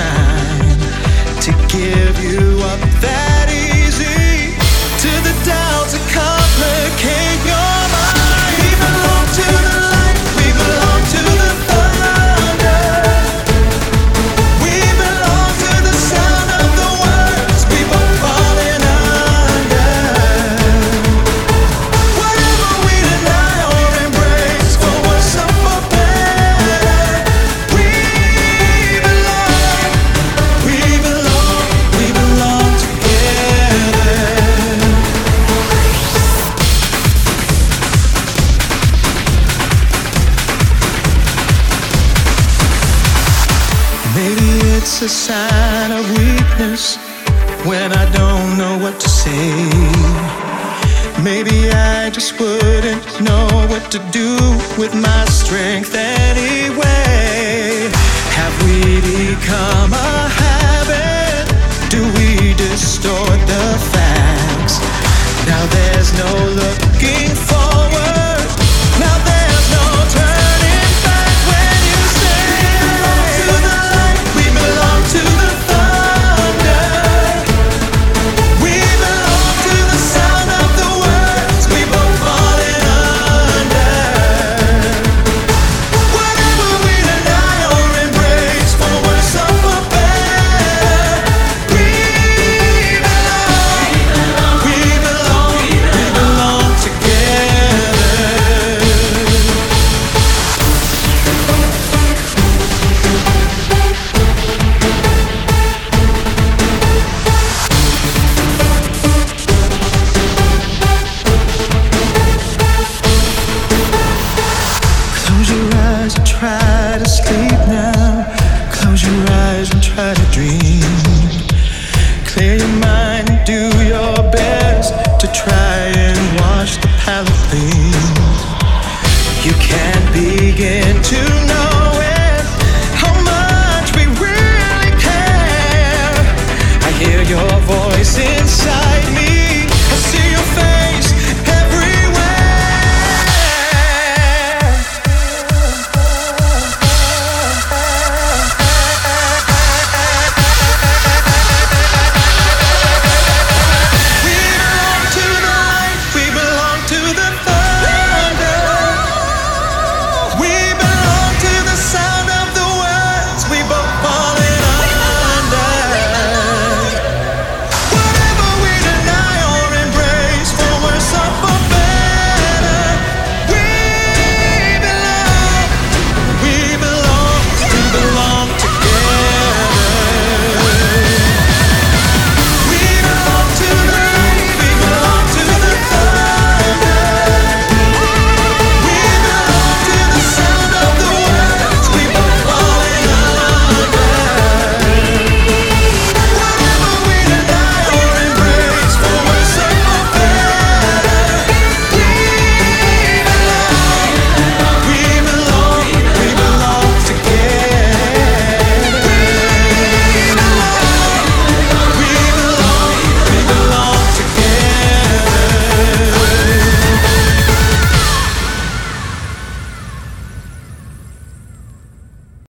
time to give you up that. It's a sign of weakness when I don't know what to say. Maybe I just wouldn't know what to do with my strength anyway. Have we become a habit? Do we distort the facts? Now there's no love. surprise